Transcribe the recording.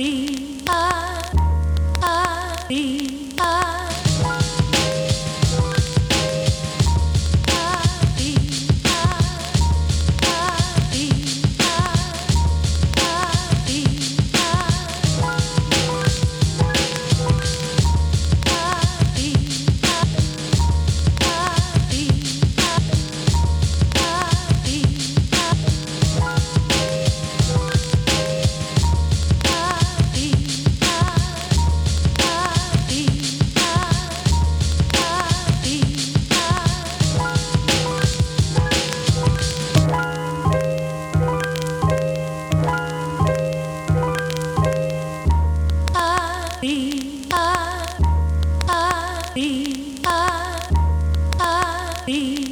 be, I, I. be.